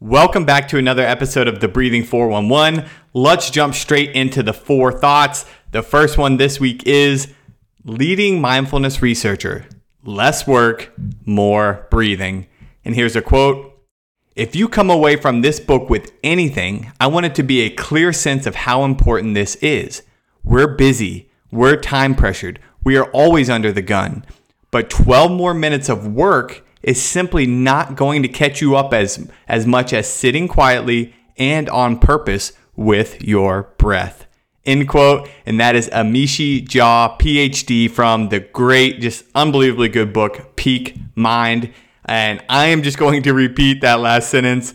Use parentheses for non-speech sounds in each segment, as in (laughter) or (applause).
Welcome back to another episode of the Breathing 411. Let's jump straight into the four thoughts. The first one this week is leading mindfulness researcher less work, more breathing. And here's a quote If you come away from this book with anything, I want it to be a clear sense of how important this is. We're busy, we're time pressured, we are always under the gun. But 12 more minutes of work is simply not going to catch you up as, as much as sitting quietly and on purpose with your breath. End quote. And that is Amishi Jha, PhD, from the great, just unbelievably good book, Peak Mind. And I am just going to repeat that last sentence.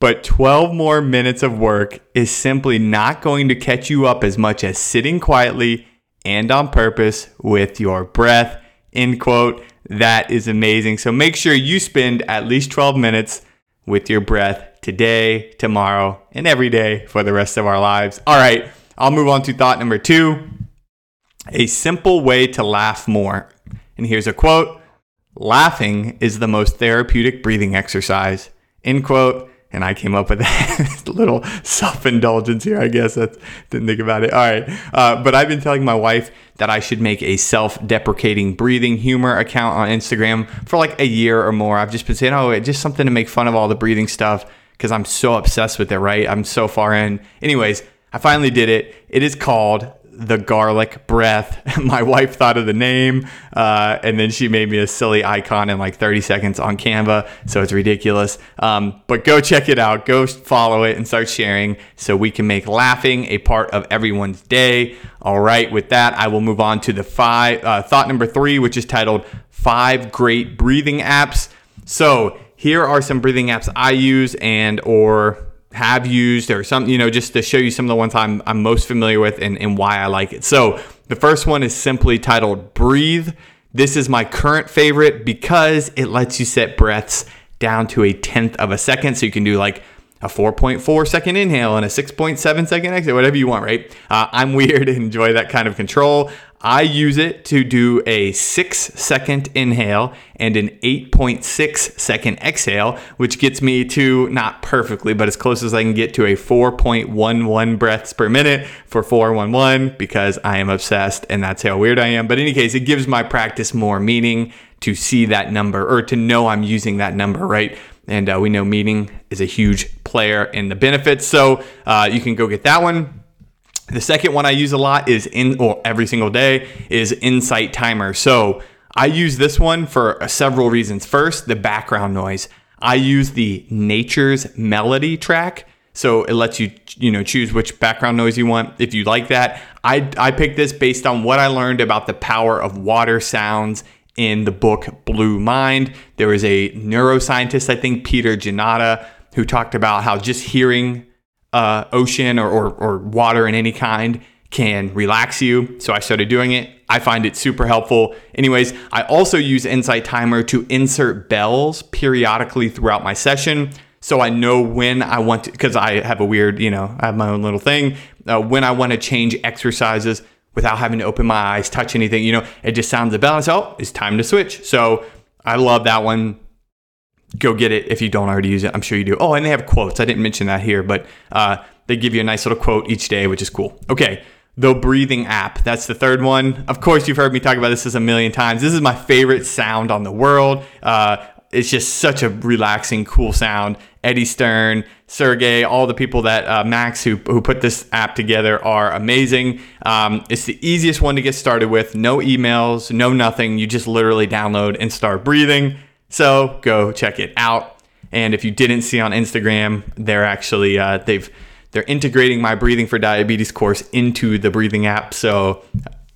But 12 more minutes of work is simply not going to catch you up as much as sitting quietly and on purpose with your breath. End quote. That is amazing. So make sure you spend at least 12 minutes with your breath today, tomorrow, and every day for the rest of our lives. All right, I'll move on to thought number two a simple way to laugh more. And here's a quote Laughing is the most therapeutic breathing exercise. End quote and I came up with (laughs) that little self-indulgence here. I guess I didn't think about it. All right, uh, but I've been telling my wife that I should make a self-deprecating breathing humor account on Instagram for like a year or more. I've just been saying, oh, just something to make fun of all the breathing stuff because I'm so obsessed with it. Right? I'm so far in. Anyways, I finally did it. It is called the garlic breath. (laughs) My wife thought of the name, uh, and then she made me a silly icon in like 30 seconds on Canva. So it's ridiculous. Um, but go check it out. Go follow it and start sharing so we can make laughing a part of everyone's day. All right. With that, I will move on to the five uh, thought number three, which is titled Five Great Breathing Apps. So here are some breathing apps I use and or have used or something, you know, just to show you some of the ones I'm, I'm most familiar with and, and why I like it. So the first one is simply titled Breathe. This is my current favorite because it lets you set breaths down to a tenth of a second. So you can do like a 4.4 second inhale and a 6.7 second exhale, whatever you want, right? Uh, I'm (laughs) weird and enjoy that kind of control. I use it to do a six second inhale and an 8.6 second exhale, which gets me to not perfectly, but as close as I can get to a 4.11 breaths per minute for 411 because I am obsessed and that's how weird I am. But in any case, it gives my practice more meaning to see that number or to know I'm using that number, right? And uh, we know meaning is a huge player in the benefits. So uh, you can go get that one. The second one I use a lot is in, or every single day, is Insight Timer. So I use this one for uh, several reasons. First, the background noise. I use the Nature's Melody track. So it lets you, you know, choose which background noise you want. If you like that, I, I picked this based on what I learned about the power of water sounds in the book Blue Mind. There was a neuroscientist, I think Peter Janata, who talked about how just hearing uh, ocean or, or, or water in any kind can relax you. So I started doing it. I find it super helpful. Anyways, I also use Insight Timer to insert bells periodically throughout my session. So I know when I want to, because I have a weird, you know, I have my own little thing, uh, when I want to change exercises without having to open my eyes, touch anything, you know, it just sounds a bell. So, oh, it's time to switch. So I love that one go get it if you don't already use it. I'm sure you do. Oh, and they have quotes. I didn't mention that here, but uh, they give you a nice little quote each day, which is cool. Okay. The breathing app. That's the third one. Of course, you've heard me talk about this a million times. This is my favorite sound on the world. Uh, it's just such a relaxing, cool sound. Eddie Stern, Sergey, all the people that uh, Max who, who put this app together are amazing. Um, it's the easiest one to get started with. No emails, no nothing. You just literally download and start breathing. So go check it out. And if you didn't see on Instagram, they're actually uh, they've they're integrating my breathing for diabetes course into the breathing app. So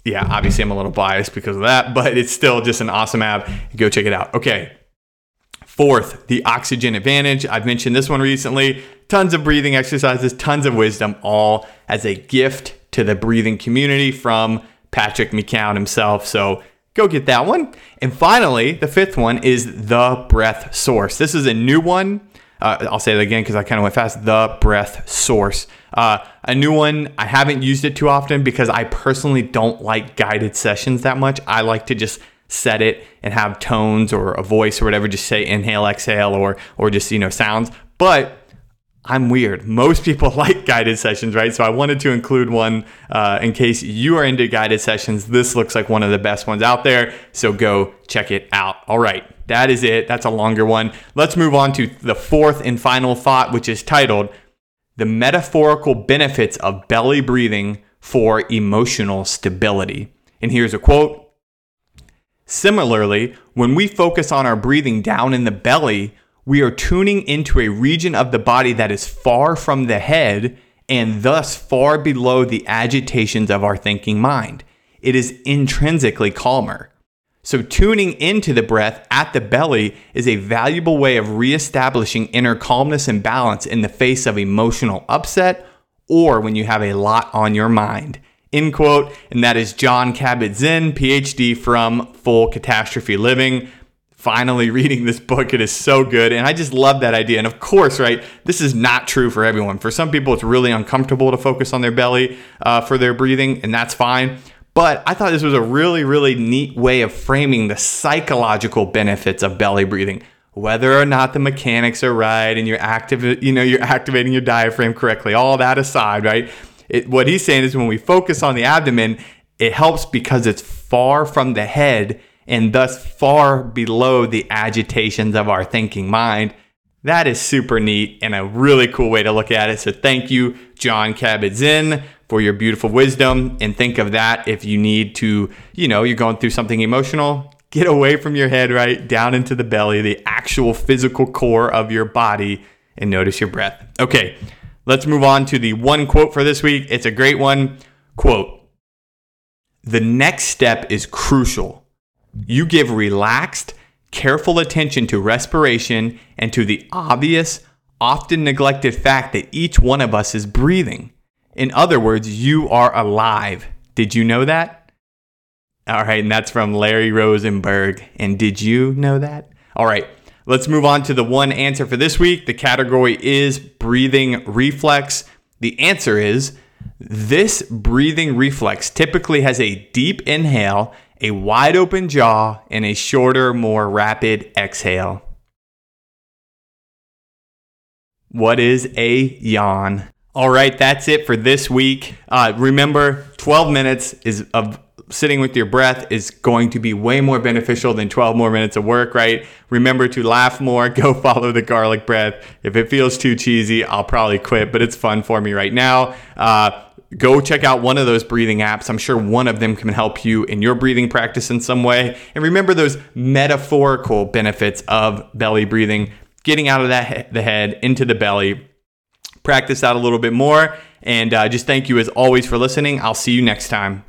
yeah, obviously I'm a little biased because of that, (laughs) but it's still just an awesome app. Go check it out. Okay. Fourth, the oxygen advantage. I've mentioned this one recently. Tons of breathing exercises, tons of wisdom, all as a gift to the breathing community from Patrick McKeown himself. So Go get that one. And finally, the fifth one is the breath source. This is a new one. Uh, I'll say it again because I kind of went fast. The breath source. Uh, a new one. I haven't used it too often because I personally don't like guided sessions that much. I like to just set it and have tones or a voice or whatever, just say inhale, exhale, or or just you know sounds. But I'm weird. Most people (laughs) like guided sessions, right? So I wanted to include one uh, in case you are into guided sessions. This looks like one of the best ones out there. So go check it out. All right, that is it. That's a longer one. Let's move on to the fourth and final thought, which is titled The Metaphorical Benefits of Belly Breathing for Emotional Stability. And here's a quote Similarly, when we focus on our breathing down in the belly, we are tuning into a region of the body that is far from the head and thus far below the agitations of our thinking mind. It is intrinsically calmer. So, tuning into the breath at the belly is a valuable way of reestablishing inner calmness and balance in the face of emotional upset or when you have a lot on your mind. End quote. And that is John Kabat-Zinn, PhD from Full Catastrophe Living finally (laughs) reading this book. It is so good. And I just love that idea. And of course, right, this is not true for everyone. For some people, it's really uncomfortable to focus on their belly uh, for their breathing, and that's fine. But I thought this was a really, really neat way of framing the psychological benefits of belly breathing. Whether or not the mechanics are right and you're active, you know, you're activating your diaphragm correctly, all that aside, right? It, what he's saying is when we focus on the abdomen, it helps because it's far from the head and thus far below the agitations of our thinking mind. That is super neat and a really cool way to look at it. So thank you, John Kabat-Zinn, for your beautiful wisdom. And think of that if you need to, you know, you're going through something emotional, get away from your head, right? Down into the belly, the actual physical core of your body, and notice your breath. Okay, let's move on to the one quote for this week. It's a great one. Quote The next step is crucial you give relaxed, careful attention to respiration and to the obvious, often neglected fact that each one of us is breathing. In other words, you are alive. Did you know that? All right, and that's from Larry Rosenberg. And did you know that? All right, let's move on to the one answer for this week. The category is breathing reflex. The answer is this breathing reflex typically has a deep inhale a wide open jaw, and a shorter, more rapid exhale. What is a yawn? All right, that's it for this week. Uh, remember, 12 minutes is of sitting with your breath is going to be way more beneficial than 12 more minutes of work, right? Remember to laugh more, (laughs) go follow the garlic breath. If it feels too cheesy, I'll probably quit, but it's fun for me right now. Uh, go check out one of those breathing apps. I'm sure one of them can help you in your breathing practice in some way. And remember those metaphorical benefits of belly breathing, getting out of that the head into the belly. Practice that a little bit more. And uh, just thank you as always for listening. I'll see you next time.